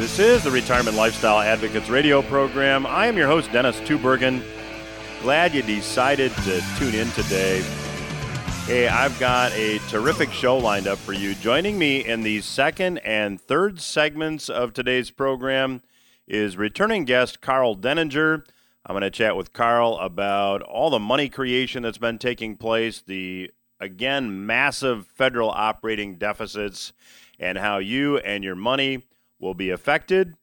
This is the Retirement Lifestyle Advocates radio program. I am your host, Dennis Tubbergen. Glad you decided to tune in today. Hey, I've got a terrific show lined up for you. Joining me in the second and third segments of today's program is returning guest Karl Denninger. I'm going to chat with Karl about all the money creation that's been taking place, the again massive federal operating deficits, and how you and your money will be affected.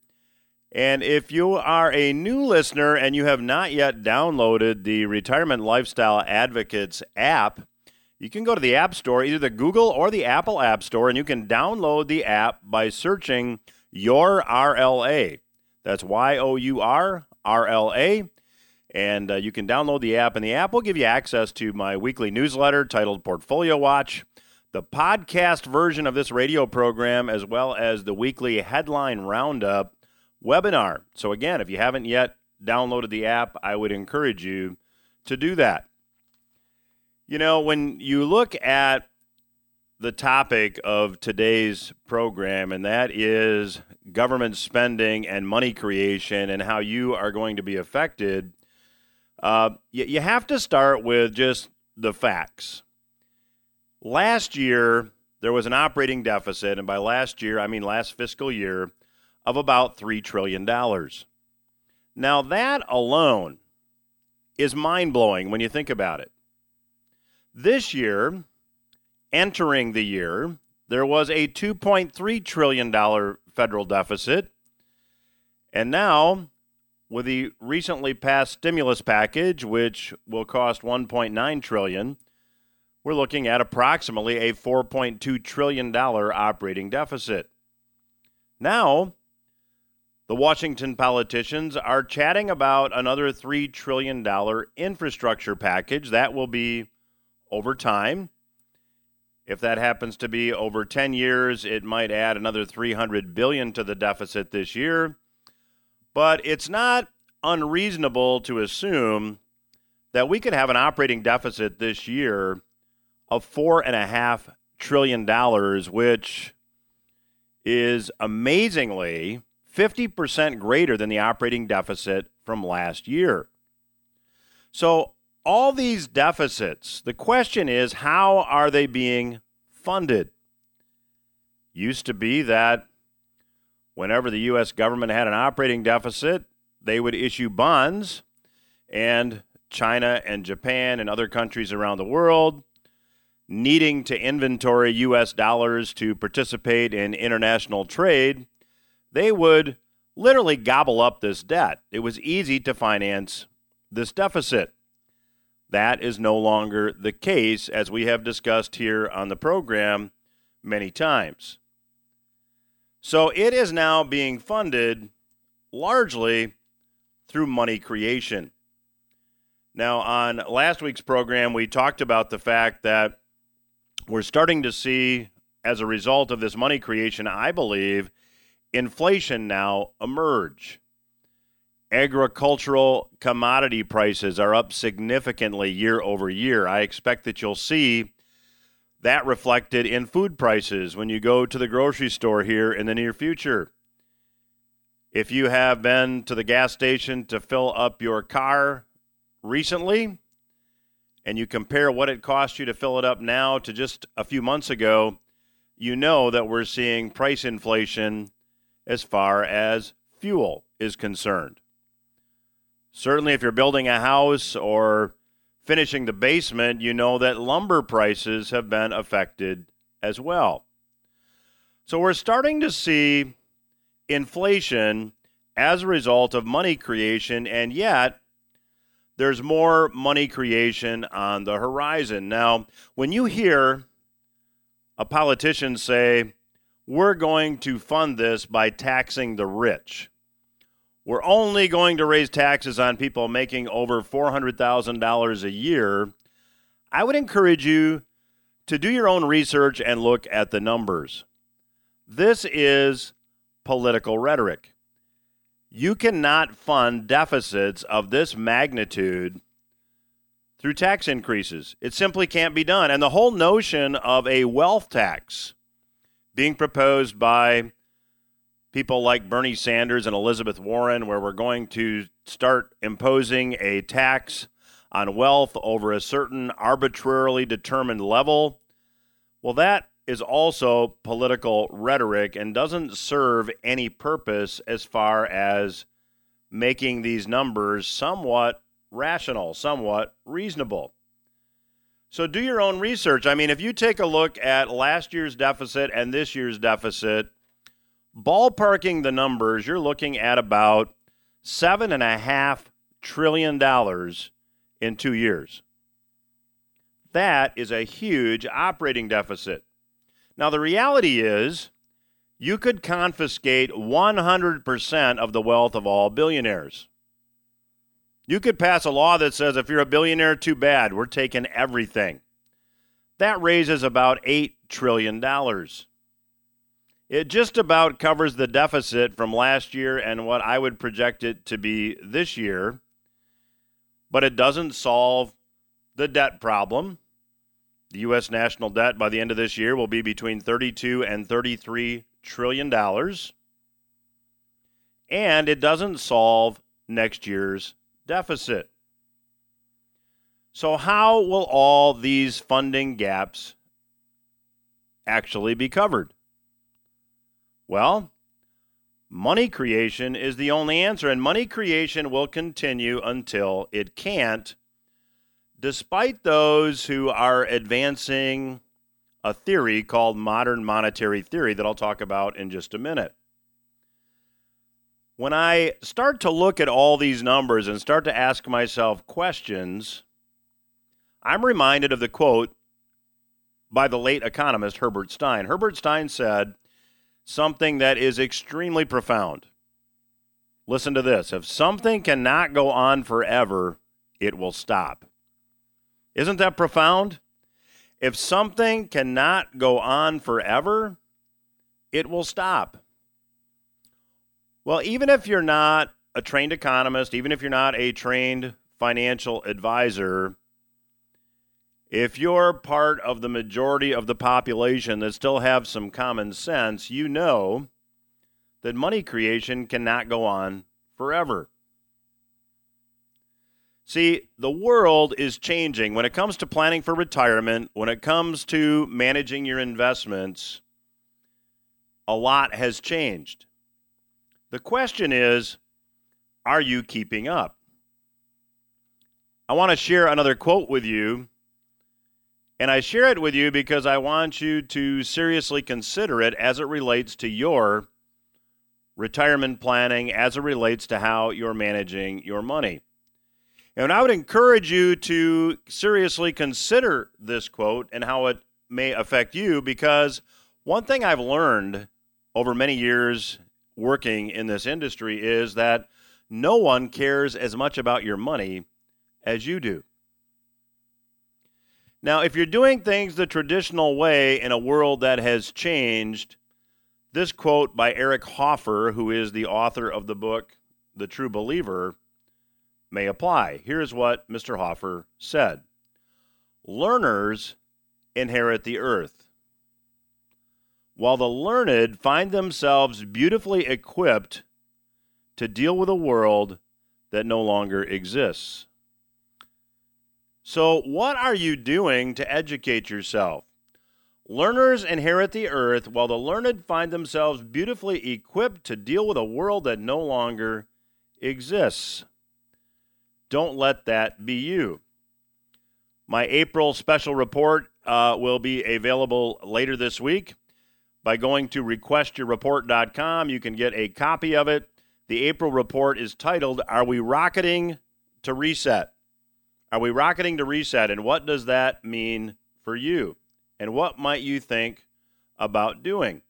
And if you are a new listener and you have not yet downloaded the Retirement Lifestyle Advocates app, you can go to the App Store, either the Google or the Apple App Store, and you can download the app by searching Your RLA. That's Y O U R R L A. And uh, you can download the app, and the app will give you access to my weekly newsletter titled Portfolio Watch the podcast version of this radio program, as well as the weekly headline roundup webinar. So, again, if you haven't yet downloaded the app, I would encourage you to do that. You know, when you look at the topic of today's program, and that is government spending and money creation and how you are going to be affected, uh, you, you have to start with just the facts. Last year, there was an operating deficit, and by last year, I mean last fiscal year, of about $3 trillion. Now, that alone is mind blowing when you think about it. This year, entering the year, there was a $2.3 trillion federal deficit. And now, with the recently passed stimulus package, which will cost $1.9 trillion, we're looking at approximately a $4.2 trillion operating deficit. Now, the Washington politicians are chatting about another $3 trillion infrastructure package. That will be over time. If that happens to be over 10 years, it might add another 300 billion to the deficit this year. But it's not unreasonable to assume that we could have an operating deficit this year of four and a half trillion dollars, which is amazingly 50% greater than the operating deficit from last year. So, all these deficits, the question is how are they being funded? Used to be that whenever the U.S. government had an operating deficit, they would issue bonds, and China and Japan and other countries around the world needing to inventory U.S. dollars to participate in international trade, they would literally gobble up this debt. It was easy to finance this deficit. That is no longer the case, as we have discussed here on the program many times. So it is now being funded largely through money creation. Now, on last week's program, we talked about the fact that we're starting to see, as a result of this money creation, I believe, inflation now emerge. Agricultural commodity prices are up significantly year over year. I expect that you'll see that reflected in food prices when you go to the grocery store here in the near future. If you have been to the gas station to fill up your car recently, and you compare what it costs you to fill it up now to just a few months ago, you know that we're seeing price inflation as far as fuel is concerned. Certainly, if you're building a house or finishing the basement, you know that lumber prices have been affected as well. So, we're starting to see inflation as a result of money creation, and yet there's more money creation on the horizon. Now, when you hear a politician say, we're going to fund this by taxing the rich, we're only going to raise taxes on people making over $400,000 a year, I would encourage you to do your own research and look at the numbers. This is political rhetoric. You cannot fund deficits of this magnitude through tax increases. It simply can't be done. And the whole notion of a wealth tax being proposed by people like Bernie Sanders and Elizabeth Warren, where we're going to start imposing a tax on wealth over a certain arbitrarily determined level. Well, that is also political rhetoric and doesn't serve any purpose as far as making these numbers somewhat rational, somewhat reasonable. So do your own research. I mean, if you take a look at last year's deficit and this year's deficit, ballparking the numbers, you're looking at about seven and a half trillion dollars in two years. That is a huge operating deficit. Now, the reality is you could confiscate 100% of the wealth of all billionaires. You could pass a law that says if you're a billionaire, too bad, we're taking everything. That raises about $8 trillion. It just about covers the deficit from last year and what I would project it to be this year, but it doesn't solve the debt problem. The U.S. national debt by the end of this year will be between 32 and 33 trillion dollars, and it doesn't solve next year's deficit. So, how will all these funding gaps actually be covered? Well, money creation is the only answer, and money creation will continue until it can't despite those who are advancing a theory called modern monetary theory that I'll talk about in just a minute. When I start to look at all these numbers and start to ask myself questions, I'm reminded of the quote by the late economist Herbert Stein. Herbert Stein said something that is extremely profound. Listen to this if something cannot go on forever, it will stop. Isn't that profound? If something cannot go on forever, it will stop. Well, even if you're not a trained economist, even if you're not a trained financial advisor, if you're part of the majority of the population that still have some common sense, you know that money creation cannot go on forever. See, the world is changing when it comes to planning for retirement, when it comes to managing your investments. A lot has changed. The question is are you keeping up? I want to share another quote with you. And I share it with you because I want you to seriously consider it as it relates to your retirement planning, as it relates to how you're managing your money. And I would encourage you to seriously consider this quote and how it may affect you because one thing I've learned over many years working in this industry is that no one cares as much about your money as you do. Now, if you're doing things the traditional way in a world that has changed, this quote by Eric Hoffer, who is the author of the book The True Believer, may apply. Here's what Mr. Hoffer said Learners inherit the earth, while the learned find themselves beautifully equipped to deal with a world that no longer exists. So, what are you doing to educate yourself? Learners inherit the earth, while the learned find themselves beautifully equipped to deal with a world that no longer exists. Don't let that be you. My April special report uh, will be available later this week. By going to requestyourreport.com, you can get a copy of it. The April report is titled, Are We Rocketing to Reset? Are we rocketing to reset? And what does that mean for you? And what might you think about doing?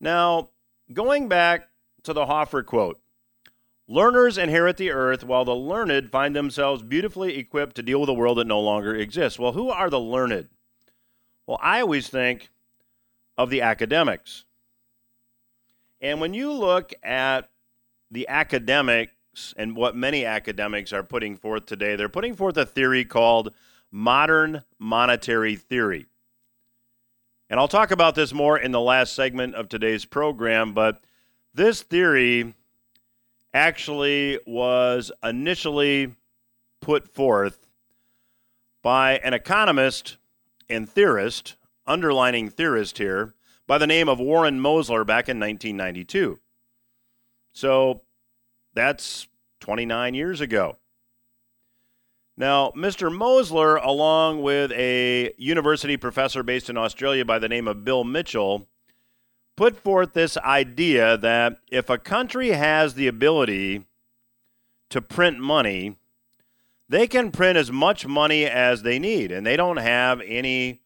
Now, going back to the Hoffer quote, Learners inherit the earth, while the learned find themselves beautifully equipped to deal with a world that no longer exists. Well, who are the learned? Well, I always think of the academics. And when you look at the academics and what many academics are putting forth today, they're putting forth a theory called modern monetary theory. And I'll talk about this more in the last segment of today's program, but this theory actually was initially put forth by an economist and theorist, underlining theorist here, by the name of Warren Mosler back in 1992. So that's 29 years ago. Now, Mr. Mosler, along with a university professor based in Australia by the name of Bill Mitchell, put forth this idea that if a country has the ability to print money, they can print as much money as they need, and they don't have any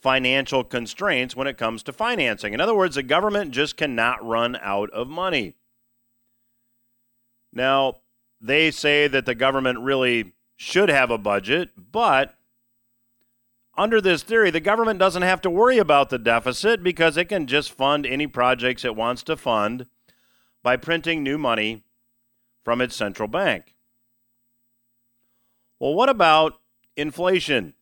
financial constraints when it comes to financing. In other words, the government just cannot run out of money. Now, they say that the government really should have a budget, but under this theory, the government doesn't have to worry about the deficit because it can just fund any projects it wants to fund by printing new money from its central bank. Well, what about inflation?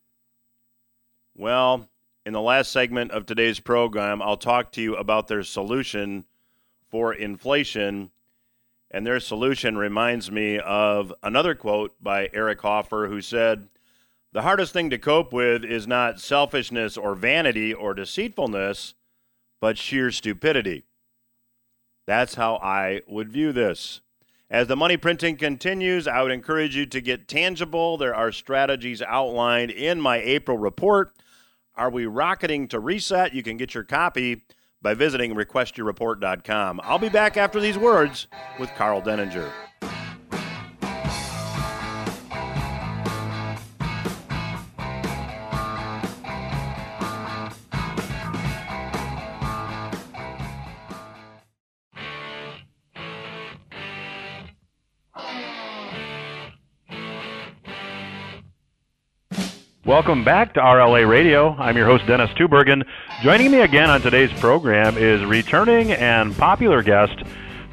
Well, in the last segment of today's program, I'll talk to you about their solution for inflation and their solution reminds me of another quote by Eric Hoffer, who said, The hardest thing to cope with is not selfishness or vanity or deceitfulness, but sheer stupidity. That's how I would view this. As the money printing continues, I would encourage you to get tangible. There are strategies outlined in my April report. Are we rocketing to reset? You can get your copy by visiting requestyourreport.com. I'll be back after these words with Karl Denninger. Welcome back to RLA Radio. I'm your host, Dennis Tubbergen. Joining me again on today's program is returning and popular guest,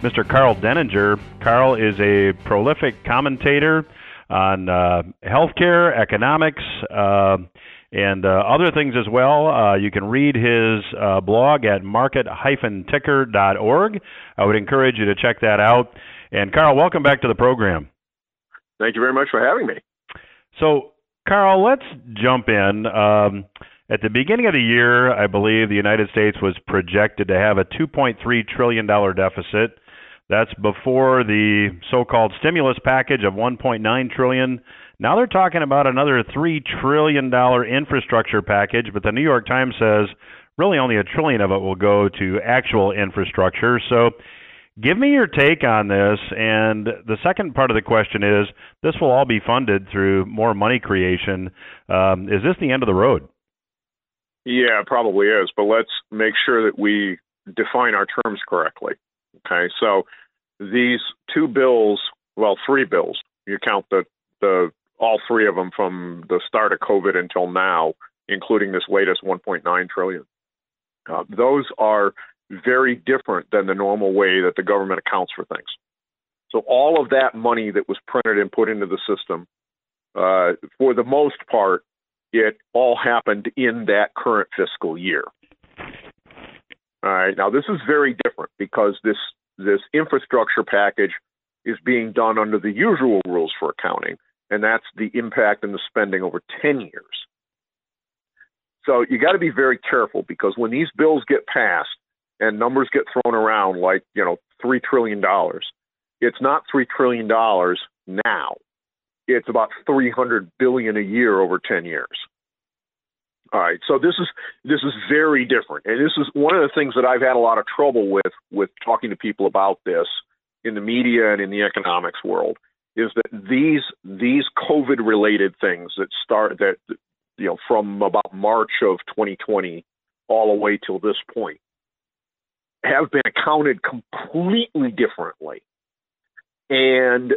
Mr. Karl Denninger. Karl is a prolific commentator on uh, healthcare, economics, uh, and uh, other things as well. Uh, you can read his uh, blog at market-ticker.org. I would encourage you to check that out. And Karl, welcome back to the program. Thank you very much for having me. So, Karl, let's jump in. Um, at the beginning of the year, I believe the United States was projected to have a $2.3 trillion deficit. That's before the so-called stimulus package of 1.9 trillion. Now they're talking about another 3 trillion dollar infrastructure package, but the New York Times says really only a trillion of it will go to actual infrastructure. So Give me your take on this. And the second part of the question is this will all be funded through more money creation. Um, is this the end of the road? Yeah, it probably is. But let's make sure that we define our terms correctly. Okay, so these two bills, well, three bills, you count the, the all three of them from the start of COVID until now, including this latest 1.9 trillion. Uh, those are very different than the normal way that the government accounts for things. So all of that money that was printed and put into the system, uh, for the most part, it all happened in that current fiscal year. All right. Now this is very different because this this infrastructure package is being done under the usual rules for accounting, and that's the impact and the spending over 10 years. So you got to be very careful because when these bills get passed, and numbers get thrown around like you know three trillion dollars. It's not three trillion dollars now. It's about three hundred billion a year over ten years. All right, so this is this is very different, and this is one of the things that I've had a lot of trouble with with talking to people about this in the media and in the economics world is that these these COVID related things that start that you know from about March of 2020 all the way till this point have been accounted completely differently. And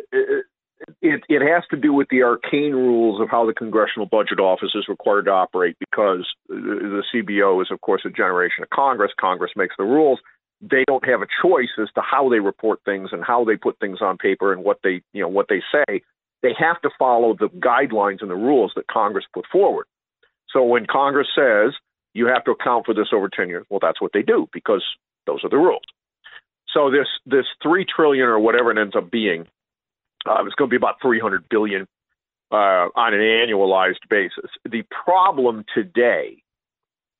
it, it has to do with the arcane rules of how the Congressional Budget Office is required to operate because the CBO is, of course, a generation of Congress. Congress makes the rules. They don't have a choice as to how they report things and how they put things on paper and what they, you know, what they say. They have to follow the guidelines and the rules that Congress put forward. So when Congress says you have to account for this over 10 years. Well, that's what they do because those are the rules. So this this three trillion or whatever it ends up being, uh, it's going to be about 300 billion uh, on an annualized basis. The problem today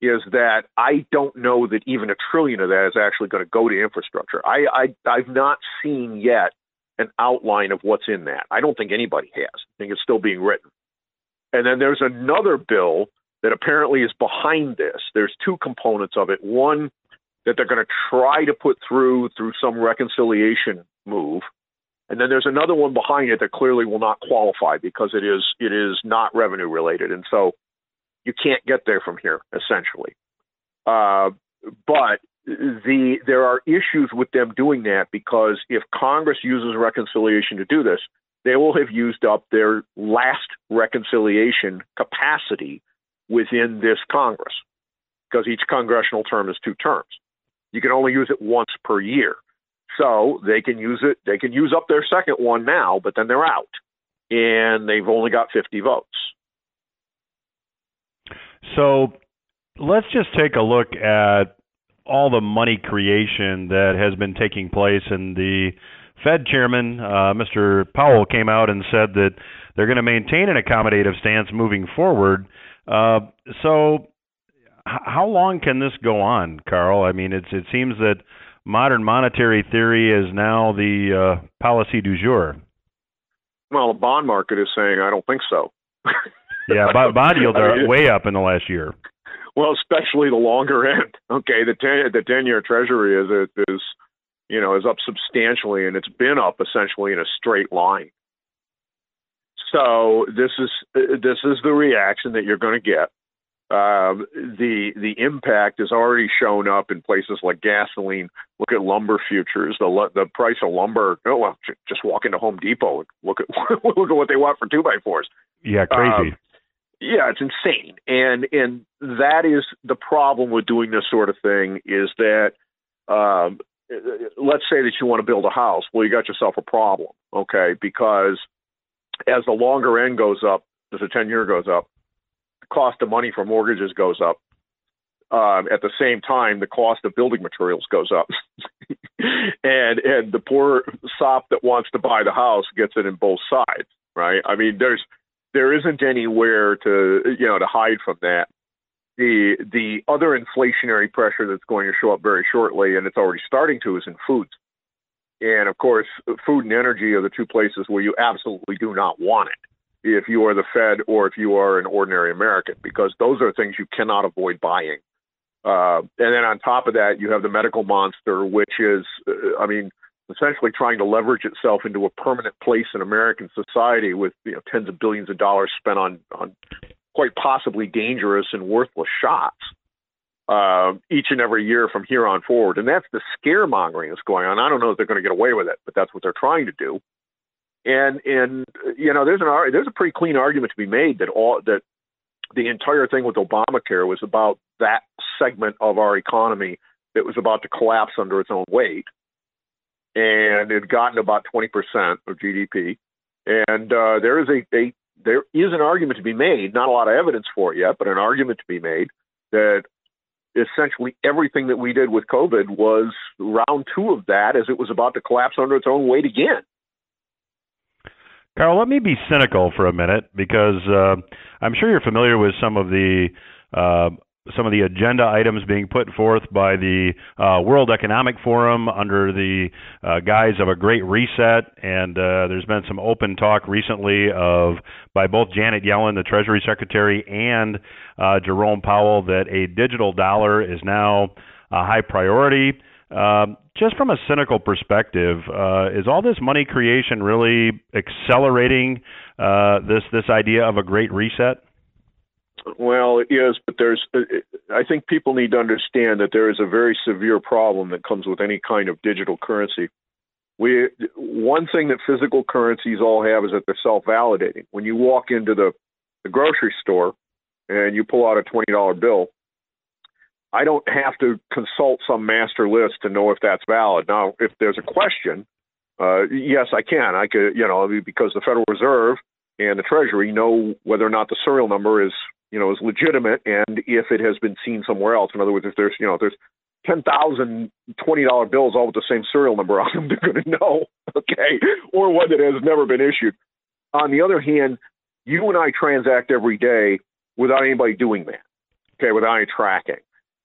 is that I don't know that even a trillion of that is actually going to go to infrastructure. I, I I've not seen yet an outline of what's in that. I don't think anybody has. I think it's still being written. And then there's another bill that apparently is behind this. There's two components of it. One that they're going to try to put through through some reconciliation move. And then there's another one behind it that clearly will not qualify because it is it is not revenue related, and so you can't get there from here essentially. Uh, but the there are issues with them doing that because if Congress uses reconciliation to do this, they will have used up their last reconciliation capacity within this Congress because each congressional term is two terms. You can only use it once per year. So they can use it, they can use up their second one now, but then they're out. And they've only got 50 votes. So let's just take a look at all the money creation that has been taking place. And the Fed chairman, uh, Mr. Powell, came out and said that they're going to maintain an accommodative stance moving forward. Uh, so, how long can this go on, Karl? I mean, it's it seems that modern monetary theory is now the uh, policy du jour. Well, the bond market is saying, I don't think so. yeah, bond yields are way up in the last year. Well, especially the longer end. Okay, the ten the ten year Treasury is is you know is up substantially, and it's been up essentially in a straight line. So this is this is the reaction that you're going to get. Um, the the impact has already shown up in places like gasoline. Look at lumber futures. The the price of lumber. Oh well, just walk into Home Depot and look at look at what they want for two by fours. Yeah, crazy. Um, yeah, it's insane, and and that is the problem with doing this sort of thing is that um, let's say that you want to build a house. Well, you got yourself a problem, okay? Because as the longer end goes up, as the ten year goes up, cost of money for mortgages goes up. Um, at the same time, the cost of building materials goes up, and and the poor sop that wants to buy the house gets it in both sides, right? I mean, there's there isn't anywhere to you know to hide from that. The the other inflationary pressure that's going to show up very shortly, and it's already starting to, is in foods. And of course, food and energy are the two places where you absolutely do not want it if you are the Fed or if you are an ordinary American, because those are things you cannot avoid buying. Uh, and then on top of that, you have the medical monster, which is, uh, I mean, essentially trying to leverage itself into a permanent place in American society with you know tens of billions of dollars spent on on quite possibly dangerous and worthless shots uh, each and every year from here on forward. And that's the scaremongering that's going on. I don't know if they're going to get away with it, but that's what they're trying to do. And and you know there's an there's a pretty clean argument to be made that all that the entire thing with Obamacare was about that segment of our economy that was about to collapse under its own weight and it had gotten about 20% of GDP. And uh, there is a, a there is an argument to be made, not a lot of evidence for it yet, but an argument to be made that essentially everything that we did with COVID was round two of that as it was about to collapse under its own weight again. Karl, let me be cynical for a minute because uh, I'm sure you're familiar with some of the uh, some of the agenda items being put forth by the uh, World Economic Forum under the uh, guise of a great reset. And uh, there's been some open talk recently of by both Janet Yellen, the Treasury Secretary, and uh, Jerome Powell that a digital dollar is now a high priority. Um, just from a cynical perspective, uh, is all this money creation really accelerating uh, this this idea of a great reset? Well, it is, but there's. Uh, I think people need to understand that there is a very severe problem that comes with any kind of digital currency. We one thing that physical currencies all have is that they're self-validating. When you walk into the, the grocery store and you pull out a twenty dollar bill, I don't have to consult some master list to know if that's valid. Now, if there's a question, uh, yes, I can. I could, you know, because the Federal Reserve and the Treasury know whether or not the serial number is you know, is legitimate and if it has been seen somewhere else. In other words, if there's, you know, if there's 10,000 $20 bills all with the same serial number on them, they're going to know, okay, or one that has never been issued. On the other hand, you and I transact every day without anybody doing that, okay, without any tracking.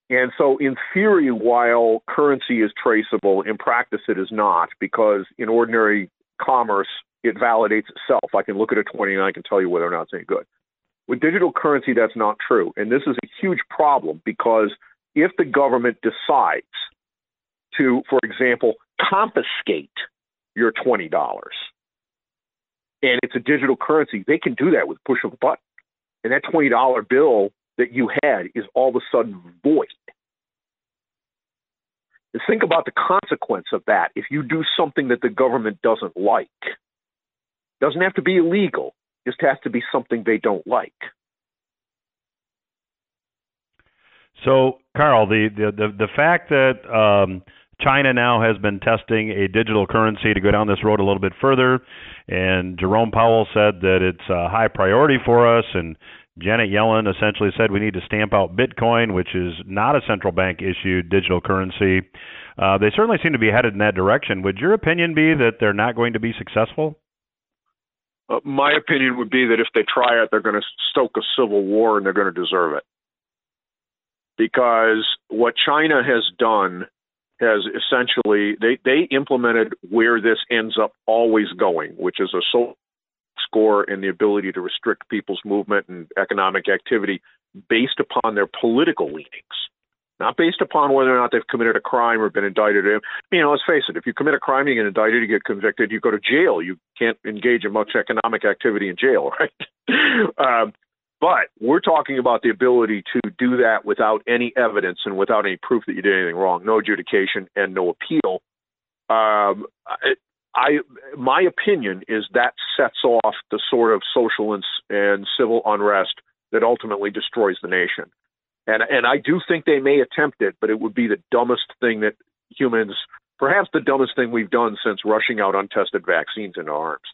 And so, in theory, while currency is traceable, in practice it is not, because in ordinary commerce, it validates itself. I can look at a 20 and I can tell you whether or not it's any good. With digital currency, that's not true. And this is a huge problem because if the government decides to, for example, confiscate your $20 and it's a digital currency, they can do that with push of a button. And that $20 bill that you had is all of a sudden void. And think about the consequence of that if you do something that the government doesn't like. Doesn't have to be illegal, just has to be something they don't like. So, Karl, the the the, the fact that um, China now has been testing a digital currency to go down this road a little bit further, and Jerome Powell said that it's a high priority for us, and Janet Yellen essentially said we need to stamp out Bitcoin, which is not a central bank issued digital currency. Uh, they certainly seem to be headed in that direction. Would your opinion be that they're not going to be successful? Uh, my opinion would be that if they try it, they're going to stoke a civil war and they're going to deserve it. Because what China has done has essentially they they implemented where this ends up always going, which is a social score and the ability to restrict people's movement and economic activity based upon their political leanings, not based upon whether or not they've committed a crime or been indicted. You know, let's face it, if you commit a crime, you get indicted, you get convicted, you go to jail. You can't engage in much economic activity in jail, right? um, but we're talking about the ability to do that without any evidence and without any proof that you did anything wrong, no adjudication and no appeal. Um, I my opinion is that sets off the sort of social and, and civil unrest that ultimately destroys the nation. And and I do think they may attempt it, but it would be the dumbest thing that humans, perhaps the dumbest thing we've done since rushing out untested vaccines into arms.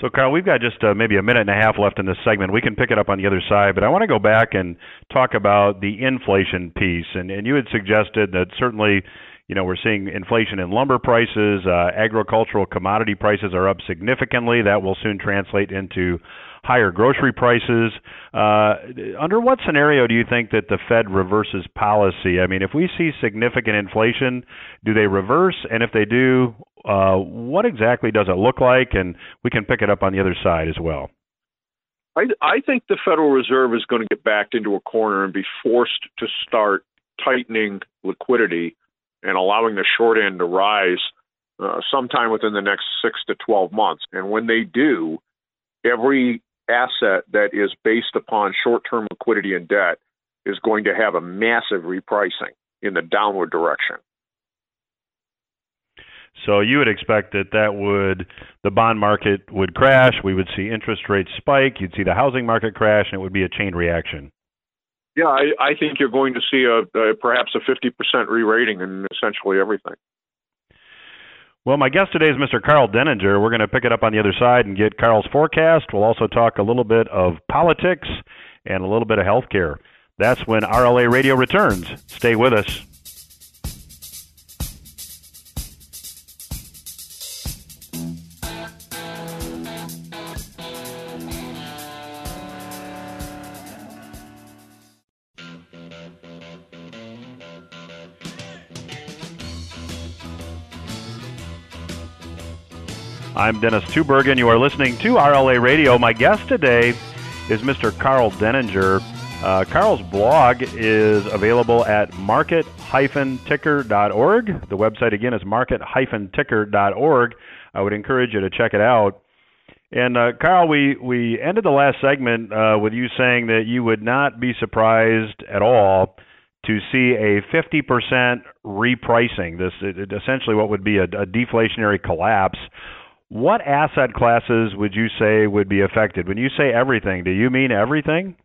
So, Karl, we've got just uh, maybe a minute and a half left in this segment. We can pick it up on the other side, but I want to go back and talk about the inflation piece. And, and you had suggested that certainly you know, we're seeing inflation in lumber prices, uh, agricultural commodity prices are up significantly. That will soon translate into higher grocery prices. Uh, under what scenario do you think that the Fed reverses policy? I mean, if we see significant inflation, do they reverse? And if they do, uh, what exactly does it look like? And we can pick it up on the other side as well. I, I think the Federal Reserve is going to get backed into a corner and be forced to start tightening liquidity and allowing the short end to rise uh, sometime within the next six to 12 months. And when they do, every asset that is based upon short term liquidity and debt is going to have a massive repricing in the downward direction. So you would expect that that would the bond market would crash, we would see interest rates spike, you'd see the housing market crash, and it would be a chain reaction. Yeah, I, I think you're going to see a, a perhaps a 50% re-rating in essentially everything. Well, my guest today is Mr. Karl Denninger. We're going to pick it up on the other side and get Karl's forecast. We'll also talk a little bit of politics and a little bit of healthcare. That's when RLA Radio returns. Stay with us. I'm Dennis Tubbergen. You are listening to RLA Radio. My guest today is Mr. Karl Denninger. Uh, Karl's blog is available at market-ticker.org. The website again is market-ticker.org. I would encourage you to check it out. And uh, Karl, we, we ended the last segment uh, with you saying that you would not be surprised at all to see a 50% repricing. This it, essentially what would be a, a deflationary collapse what asset classes would you say would be affected? When you say everything, do you mean everything?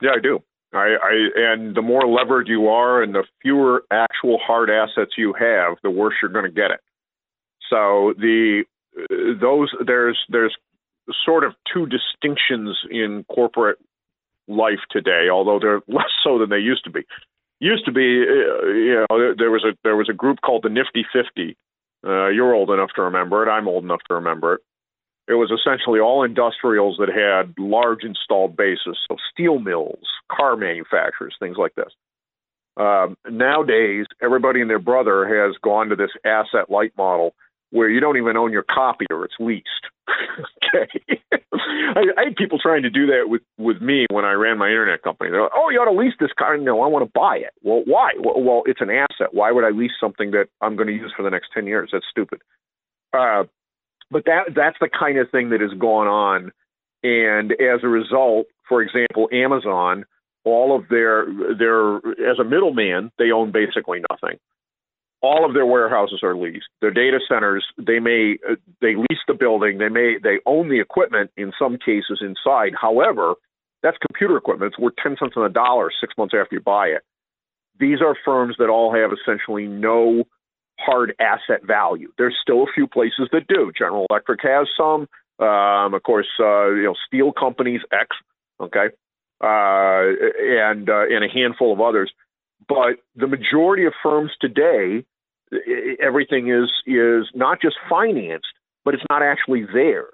Yeah, I do. I, I and the more levered you are, and the fewer actual hard assets you have, the worse you're going to get it. So the those there's there's sort of two distinctions in corporate life today, although they're less so than they used to be. Used to be, uh, you know, there was a there was a group called the Nifty Fifty. Uh, you're old enough to remember it. I'm old enough to remember it. It was essentially all industrials that had large installed bases, so steel mills, car manufacturers, things like this. Um, nowadays, everybody and their brother has gone to this asset light model where you don't even own your copier; it's leased. okay, I, I, had people trying to do that with with me when I ran my internet company. They're like, "Oh, you ought to lease this car." No, I want to buy it. Well, why? Well, it's an asset. Why would I lease something that I'm going to use for the next ten years? That's stupid. Uh, but that that's the kind of thing that has gone on, and as a result, for example, Amazon, all of their their as a middleman, they own basically nothing all of their warehouses are leased. Their data centers, they may they lease the building, they may they own the equipment in some cases inside. However, that's computer equipment. It's worth ten cents on the dollar six months after you buy it. These are firms that all have essentially no hard asset value. There's still a few places that do. General Electric has some. Um, of course, uh, you know, steel companies X, okay, uh, and uh, and a handful of others. But the majority of firms today everything is is not just financed, but it's not actually theirs.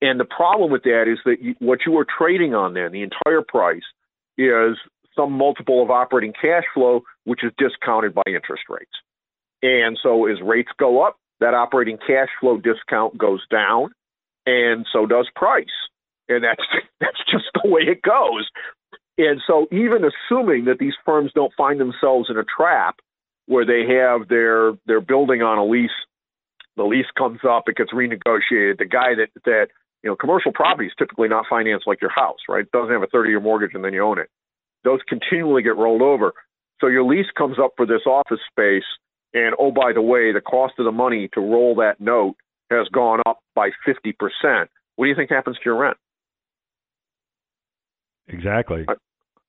And the problem with that is that you, what you are trading on then, the entire price, is some multiple of operating cash flow, which is discounted by interest rates. And so as rates go up, that operating cash flow discount goes down, and so does price. And that's that's just the way it goes. And so even assuming that these firms don't find themselves in a trap where they have their their building on a lease. The lease comes up, it gets renegotiated. The guy that that you know, commercial property is typically not financed like your house, right? It doesn't have a 30 year mortgage and then you own it. Those continually get rolled over. So your lease comes up for this office space, and oh, by the way, the cost of the money to roll that note has gone up by 50%. What do you think happens to your rent? Exactly.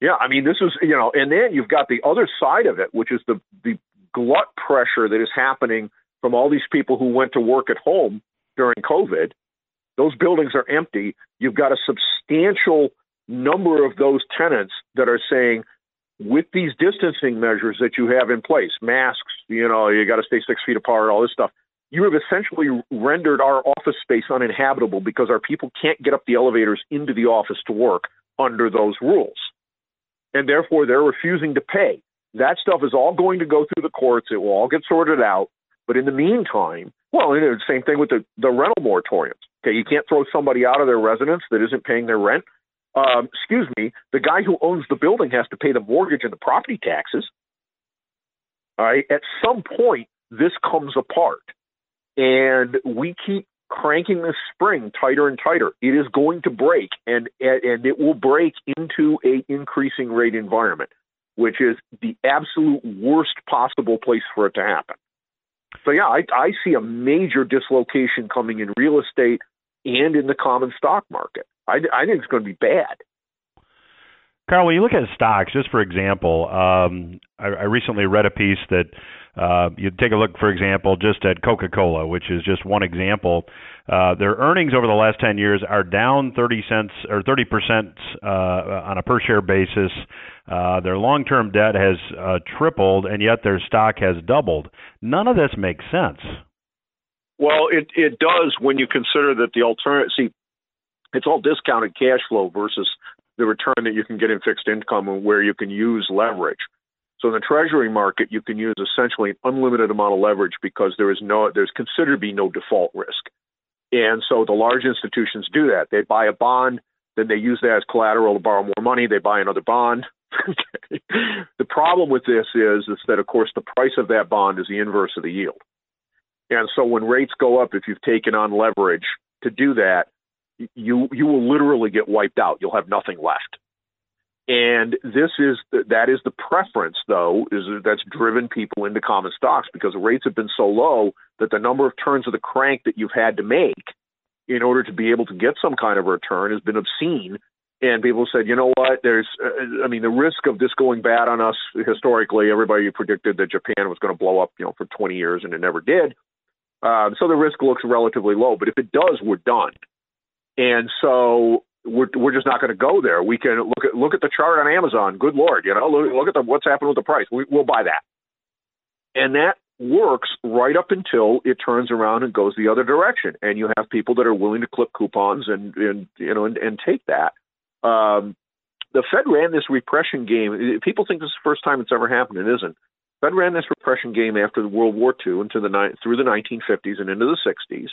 Yeah, I mean, this is you know, and then you've got the other side of it, which is the the glut pressure that is happening from all these people who went to work at home during COVID. Those buildings are empty. You've got a substantial number of those tenants that are saying, with these distancing measures that you have in place, masks, you know, you got to stay six feet apart, all this stuff. You have essentially rendered our office space uninhabitable because our people can't get up the elevators into the office to work under those rules and therefore they're refusing to pay. That stuff is all going to go through the courts. It will all get sorted out. But in the meantime, well, you know, same thing with the, the rental moratoriums. Okay, you can't throw somebody out of their residence that isn't paying their rent. Um, excuse me, the guy who owns the building has to pay the mortgage and the property taxes. All right, at some point, this comes apart. And we keep cranking the spring tighter and tighter. It is going to break, and and it will break into a increasing rate environment, which is the absolute worst possible place for it to happen. So yeah, I, I see a major dislocation coming in real estate and in the common stock market. I, I think it's going to be bad. Karl, when you look at stocks, just for example, um, I, I recently read a piece that uh, you take a look, for example, just at Coca-Cola, which is just one example. Uh, their earnings over the last 10 years are down 30 cents or 30 percent uh, on a per share basis. Uh, their long-term debt has uh, tripled, and yet their stock has doubled. None of this makes sense. Well, it it does when you consider that the alternative. See, it's all discounted cash flow versus the return that you can get in fixed income, where you can use leverage. So in the treasury market, you can use essentially an unlimited amount of leverage because there is no there's considered to be no default risk. And so the large institutions do that. They buy a bond, then they use that as collateral to borrow more money. They buy another bond. the problem with this is, is that of course the price of that bond is the inverse of the yield. And so when rates go up, if you've taken on leverage to do that, you you will literally get wiped out. You'll have nothing left. And this is that is the preference, though, is that's driven people into common stocks because the rates have been so low that the number of turns of the crank that you've had to make in order to be able to get some kind of return has been obscene. And people said, you know what? There's, uh, I mean, the risk of this going bad on us historically. Everybody predicted that Japan was going to blow up, you know, for 20 years, and it never did. Uh, so the risk looks relatively low. But if it does, we're done. and so we're we're just not going to go there. We can look at look at the chart on Amazon. Good lord, you know, look, look at the, what's happened with the price. We, we'll buy that, and that works right up until it turns around and goes the other direction, and you have people that are willing to clip coupons and and you know and, and take that. Um, the Fed ran this repression game. People think this is the first time it's ever happened. It isn't. Fed ran this repression game after the World War II into the through the 1950s and into the 60s.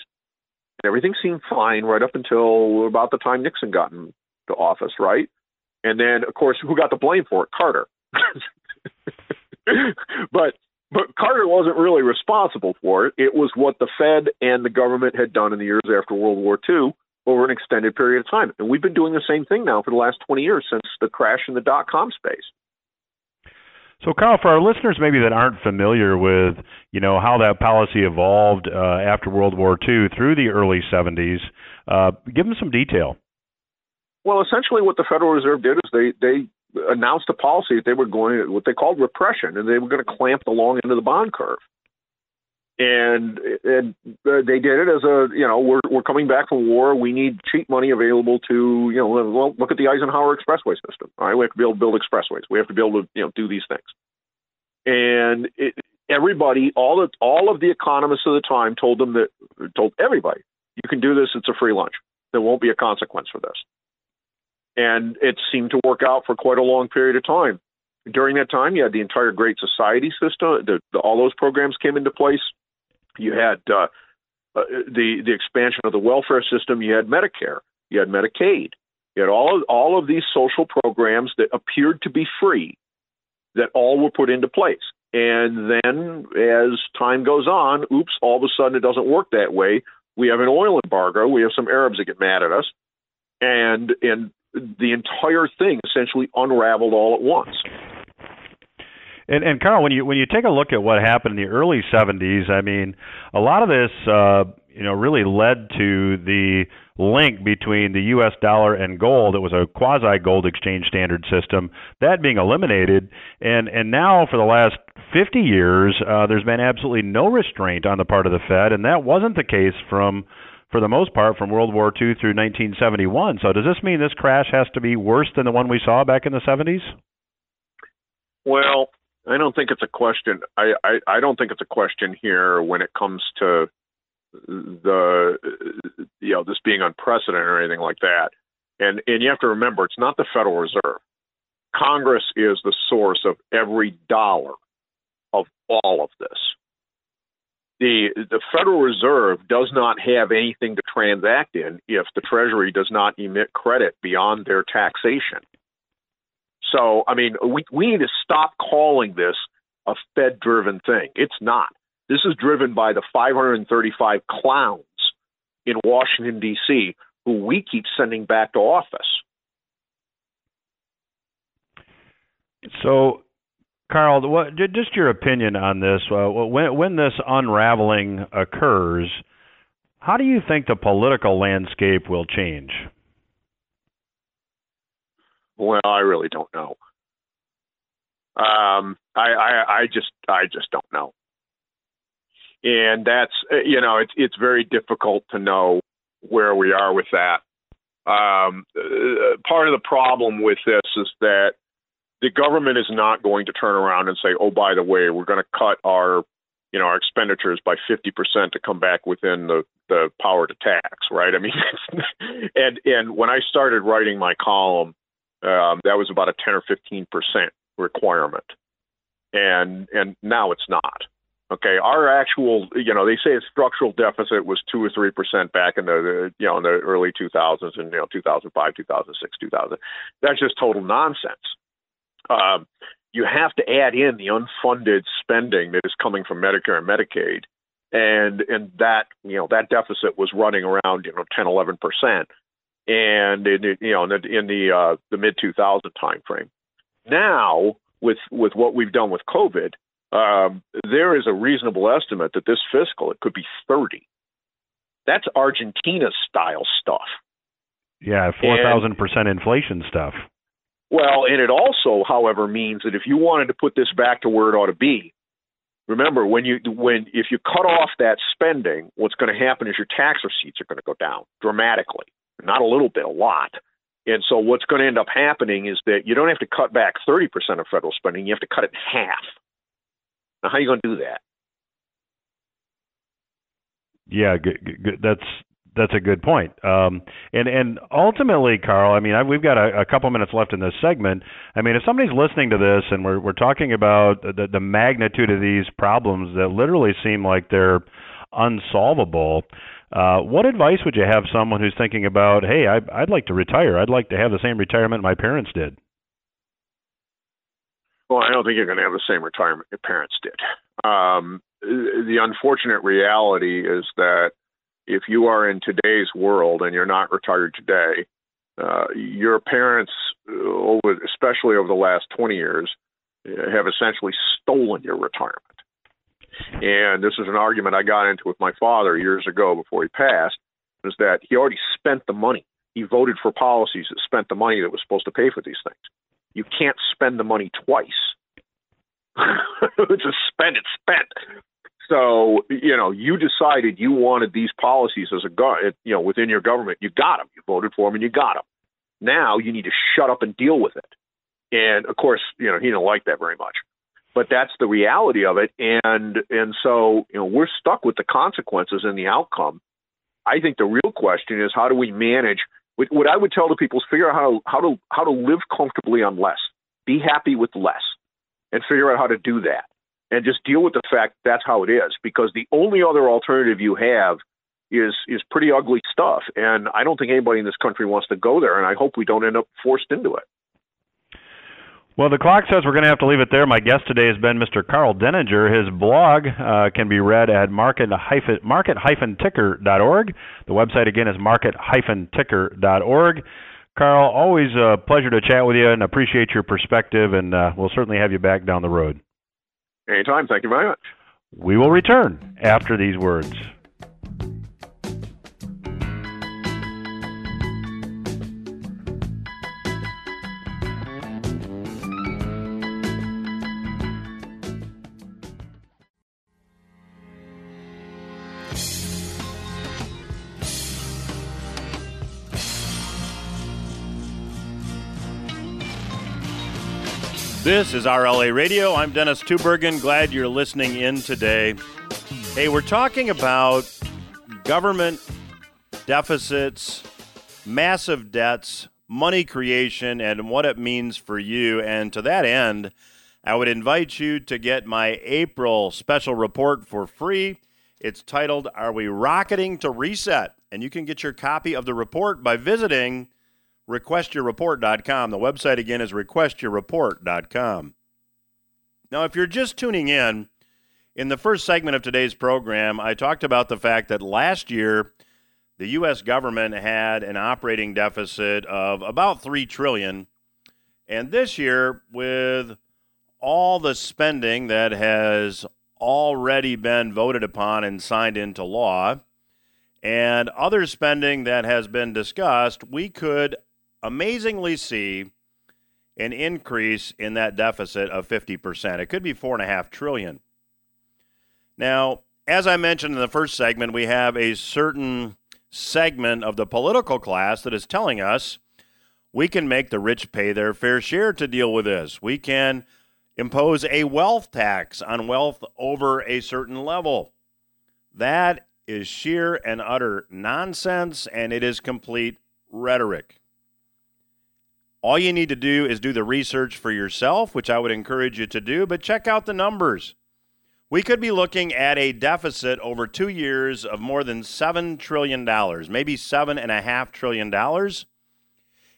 Everything seemed fine right up until about the time Nixon got into office, right? And then, of course, who got the blame for it? Carter. but but Carter wasn't really responsible for it. It was what the Fed and the government had done in the years after World War II over an extended period of time. And we've been doing the same thing now for the last 20 years since the crash in the dot com space. So, Karl, for our listeners maybe that aren't familiar with, you know, how that policy evolved uh, after World War II through the early 70s, uh, give them some detail. Well, essentially, what the Federal Reserve did is they they announced a policy that they were going what they called repression, and they were going to clamp the long end of the bond curve and and uh, they did it as a you know we're we're coming back from war. We need cheap money available to you know well look at the Eisenhower Expressway system. All right, we have to be able to build expressways. We have to be able to you know do these things. And it, everybody, all the all of the economists of the time told them that told everybody, you can do this. It's a free lunch. There won't be a consequence for this. And it seemed to work out for quite a long period of time. During that time, you had the entire Great Society system. The, the, all those programs came into place you had uh, uh, the the expansion of the welfare system. You had Medicare. You had Medicaid. You had all of, all of these social programs that appeared to be free, that all were put into place. And then, as time goes on, oops! All of a sudden, it doesn't work that way. We have an oil embargo. We have some Arabs that get mad at us, and and the entire thing essentially unraveled all at once. And, and Karl, when you when you take a look at what happened in the early '70s, I mean, a lot of this, uh, you know, really led to the link between the U.S. dollar and gold. It was a quasi gold exchange standard system that being eliminated, and and now for the last 50 years, uh, there's been absolutely no restraint on the part of the Fed, and that wasn't the case from for the most part from World War II through 1971. So does this mean this crash has to be worse than the one we saw back in the 70s? Well, I don't think it's a question. I, I, I don't think it's a question here when it comes to the you know this being unprecedented or anything like that. And and you have to remember, it's not the Federal Reserve. Congress is the source of every dollar of all of this. The the Federal Reserve does not have anything to transact in if the Treasury does not emit credit beyond their taxation. So, I mean, we, we need to stop calling this a Fed driven thing. It's not. This is driven by the 535 clowns in Washington, D.C., who we keep sending back to office. So, Karl, what, just your opinion on this. Uh, when, when this unraveling occurs, how do you think the political landscape will change? Well, I really don't know. Um, I, I, I just, I just don't know. And that's, you know, it's, it's very difficult to know where we are with that. Um, uh, part of the problem with this is that the government is not going to turn around and say, "Oh, by the way, we're going to cut our, you know, our expenditures by fifty percent to come back within the the power to tax." Right? I mean, and and when I started writing my column, um, that was about a 10 or 15 percent requirement, and and now it's not. Okay, our actual, you know, they say a structural deficit was two or three percent back in the, you know, in the early 2000s and you know 2005, 2006, 2000. That's just total nonsense. Um, you have to add in the unfunded spending that is coming from Medicare and Medicaid, and and that you know that deficit was running around you know 10, 11 percent and in you know in the, in the uh, the mid 2000 timeframe. Now, with with what we've done with COVID, um, there is a reasonable estimate that this fiscal it could be 30. That's Argentina style stuff. Yeah, four thousand percent inflation stuff. Well, and it also, however, means that if you wanted to put this back to where it ought to be, remember when you when if you cut off that spending, what's going to happen is your tax receipts are going to go down dramatically not a little bit, a lot. And so what's going to end up happening is that you don't have to cut back 30% of federal spending, you have to cut it in half. Now, how are you going to do that? Yeah, good, good, that's that's a good point. Um, and and ultimately, Karl, I mean, I, we've got a, a couple minutes left in this segment. I mean, if somebody's listening to this and we're we're talking about the, the magnitude of these problems that literally seem like they're unsolvable, uh, what advice would you have someone who's thinking about, hey, I, I'd like to retire. I'd like to have the same retirement my parents did. Well, I don't think you're going to have the same retirement your parents did. Um, the unfortunate reality is that if you are in today's world and you're not retired today, uh, your parents, uh, over, especially over the last 20 years, have essentially stolen your retirement. And this is an argument I got into with my father years ago before he passed, is that he already spent the money. He voted for policies that spent the money that was supposed to pay for these things. You can't spend the money twice. it's a spend, it's spent. So, you know, you decided you wanted these policies as a, go- you know, within your government. You got them. You voted for them and you got them. Now you need to shut up and deal with it. And of course, you know, he didn't like that very much but that's the reality of it. And and so you know we're stuck with the consequences and the outcome. I think the real question is how do we manage what i would tell the people is figure out how to how to how to live comfortably on less be happy with less and figure out how to do that. And just deal with the fact that's how it is because the only other alternative you have is is pretty ugly stuff. And i don't think anybody in this country wants to go there and i hope we don't end up forced into it well, the clock says we're going to have to leave it there. My guest today has been Mr. Karl Denninger. His blog uh, can be read at market-ticker.org. The website again is market-ticker.org. Karl, always a pleasure to chat with you and appreciate your perspective, and uh, we'll certainly have you back down the road. Anytime. Thank you very much. We will return after these words. This is RLA Radio. I'm Dennis Tubbergen. Glad you're listening in today. Hey, we're talking about government deficits, massive debts, money creation, and what it means for you. And to that end, I would invite you to get my April special report for free. It's titled, Are We Rocketing to Reset? And you can get your copy of the report by visiting requestyourreport.com. The website again is requestyourreport.com. Now, if you're just tuning in, in the first segment of today's program, I talked about the fact that last year the U.S. government had an operating deficit of about three trillion, and this year, with all the spending that has already been voted upon and signed into law, and other spending that has been discussed, we could amazingly see an increase in that deficit of 50%. It could be four and a half trillion. Now, as I mentioned in the first segment, we have a certain segment of the political class that is telling us we can make the rich pay their fair share to deal with this. We can impose a wealth tax on wealth over a certain level. That is sheer and utter nonsense, and it is complete rhetoric. All you need to do is do the research for yourself, which I would encourage you to do, but check out the numbers. We could be looking at a deficit over two years of more than $7 trillion, maybe $7.5 trillion.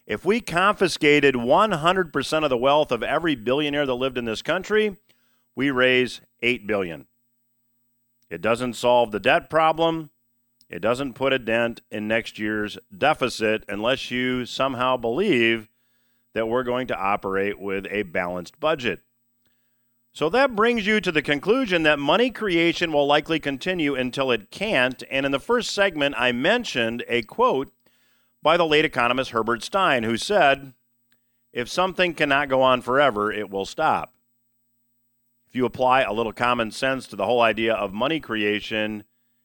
If we confiscated 100% of the wealth of every billionaire that lived in this country, we raise 8 billion. It doesn't solve the debt problem. It doesn't put a dent in next year's deficit unless you somehow believe that we're going to operate with a balanced budget. So that brings you to the conclusion that money creation will likely continue until it can't. And in the first segment, I mentioned a quote by the late economist Herbert Stein, who said, If something cannot go on forever, it will stop. If you apply a little common sense to the whole idea of money creation,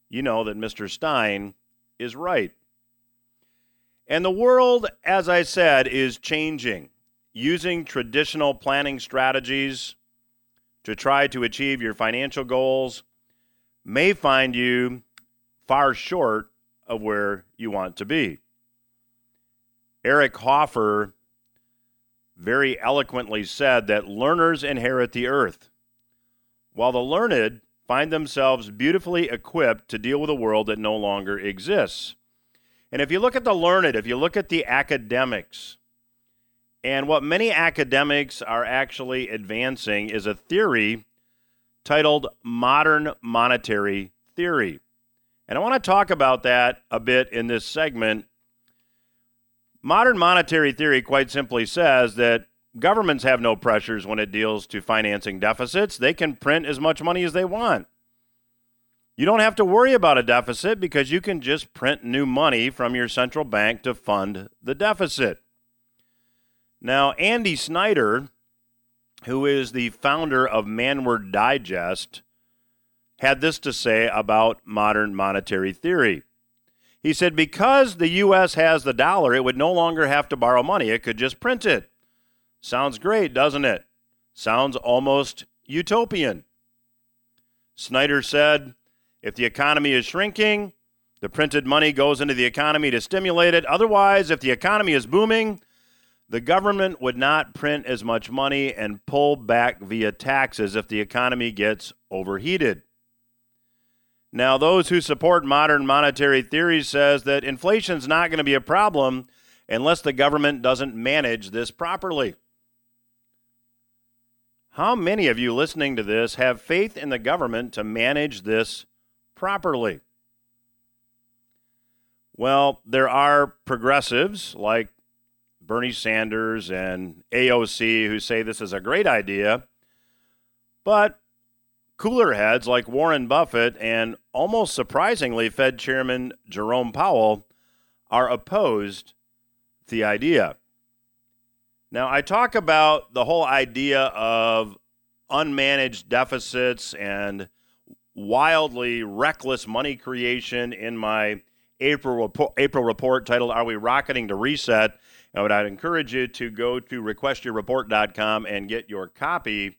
you know that Mr. Stein is right. And the world, as I said, is changing. Using traditional planning strategies to try to achieve your financial goals may find you far short of where you want to be. Eric Hoffer very eloquently said that learners inherit the earth, while the learned find themselves beautifully equipped to deal with a world that no longer exists. And if you look at the learned, if you look at the academics, and what many academics are actually advancing is a theory titled modern monetary theory. And I want to talk about that a bit in this segment. Modern monetary theory quite simply says that governments have no pressures when it deals to financing deficits. They can print as much money as they want. You don't have to worry about a deficit because you can just print new money from your central bank to fund the deficit. Now, Andy Snyder, who is the founder of Manward Digest, had this to say about modern monetary theory. He said, because the U.S. has the dollar, it would no longer have to borrow money. It could just print it. Sounds great, doesn't it? Sounds almost utopian. Snyder said, if the economy is shrinking, the printed money goes into the economy to stimulate it. Otherwise, if the economy is booming, the government would not print as much money and pull back via taxes if the economy gets overheated. Now, those who support modern monetary theory says that inflation is not going to be a problem unless the government doesn't manage this properly. How many of you listening to this have faith in the government to manage this properly? Well, there are progressives like Bernie Sanders and AOC who say this is a great idea, but cooler heads like Warren Buffett and almost surprisingly Fed Chairman Jerome Powell are opposed to the idea. Now, I talk about the whole idea of unmanaged deficits and wildly reckless money creation in my April report, April report titled Are We Rocketing to Reset? I would I'd encourage you to go to requestyourreport.com and get your copy.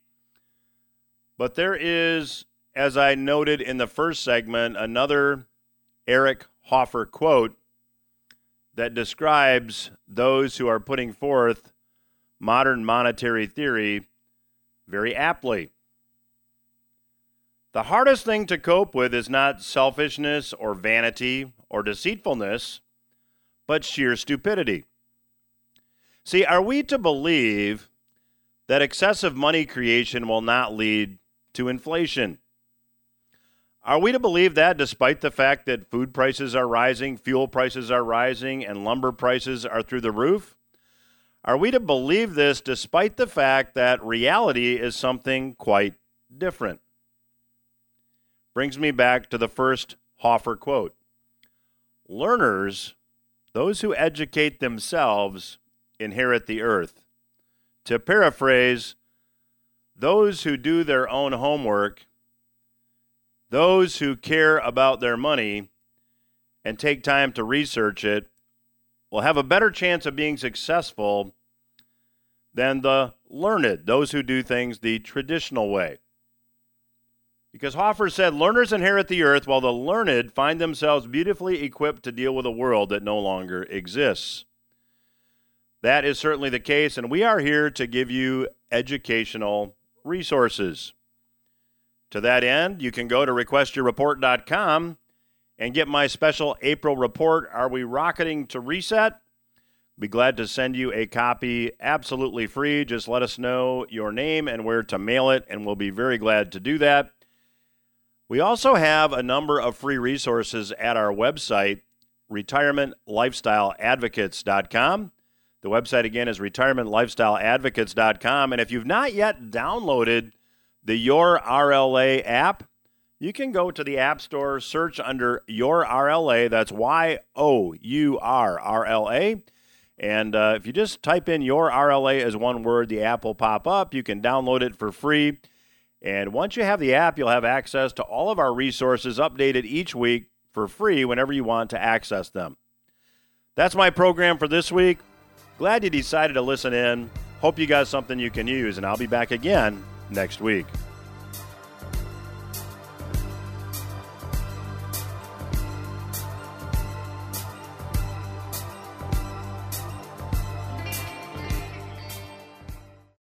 But there is, as I noted in the first segment, another Eric Hoffer quote that describes those who are putting forth modern monetary theory very aptly. The hardest thing to cope with is not selfishness or vanity or deceitfulness, but sheer stupidity. See, are we to believe that excessive money creation will not lead to inflation? Are we to believe that despite the fact that food prices are rising, fuel prices are rising, and lumber prices are through the roof? Are we to believe this despite the fact that reality is something quite different? Brings me back to the first Hoffer quote Learners, those who educate themselves, inherit the earth. To paraphrase, those who do their own homework, those who care about their money and take time to research it, will have a better chance of being successful than the learned, those who do things the traditional way. Because Hoffer said, Learners inherit the earth, while the learned find themselves beautifully equipped to deal with a world that no longer exists. That is certainly the case, and we are here to give you educational resources. To that end, you can go to requestyourreport.com and get my special April report, Are We Rocketing to Reset? Be glad to send you a copy absolutely free. Just let us know your name and where to mail it, and we'll be very glad to do that. We also have a number of free resources at our website, retirementlifestyleadvocates.com. The website again is retirementlifestyleadvocates.com. And if you've not yet downloaded the Your RLA app, you can go to the App Store, search under Your RLA. That's Y O U R R L A. And uh, if you just type in Your RLA as one word, the app will pop up. You can download it for free. And once you have the app, you'll have access to all of our resources updated each week for free whenever you want to access them. That's my program for this week. Glad you decided to listen in. Hope you got something you can use, and I'll be back again next week.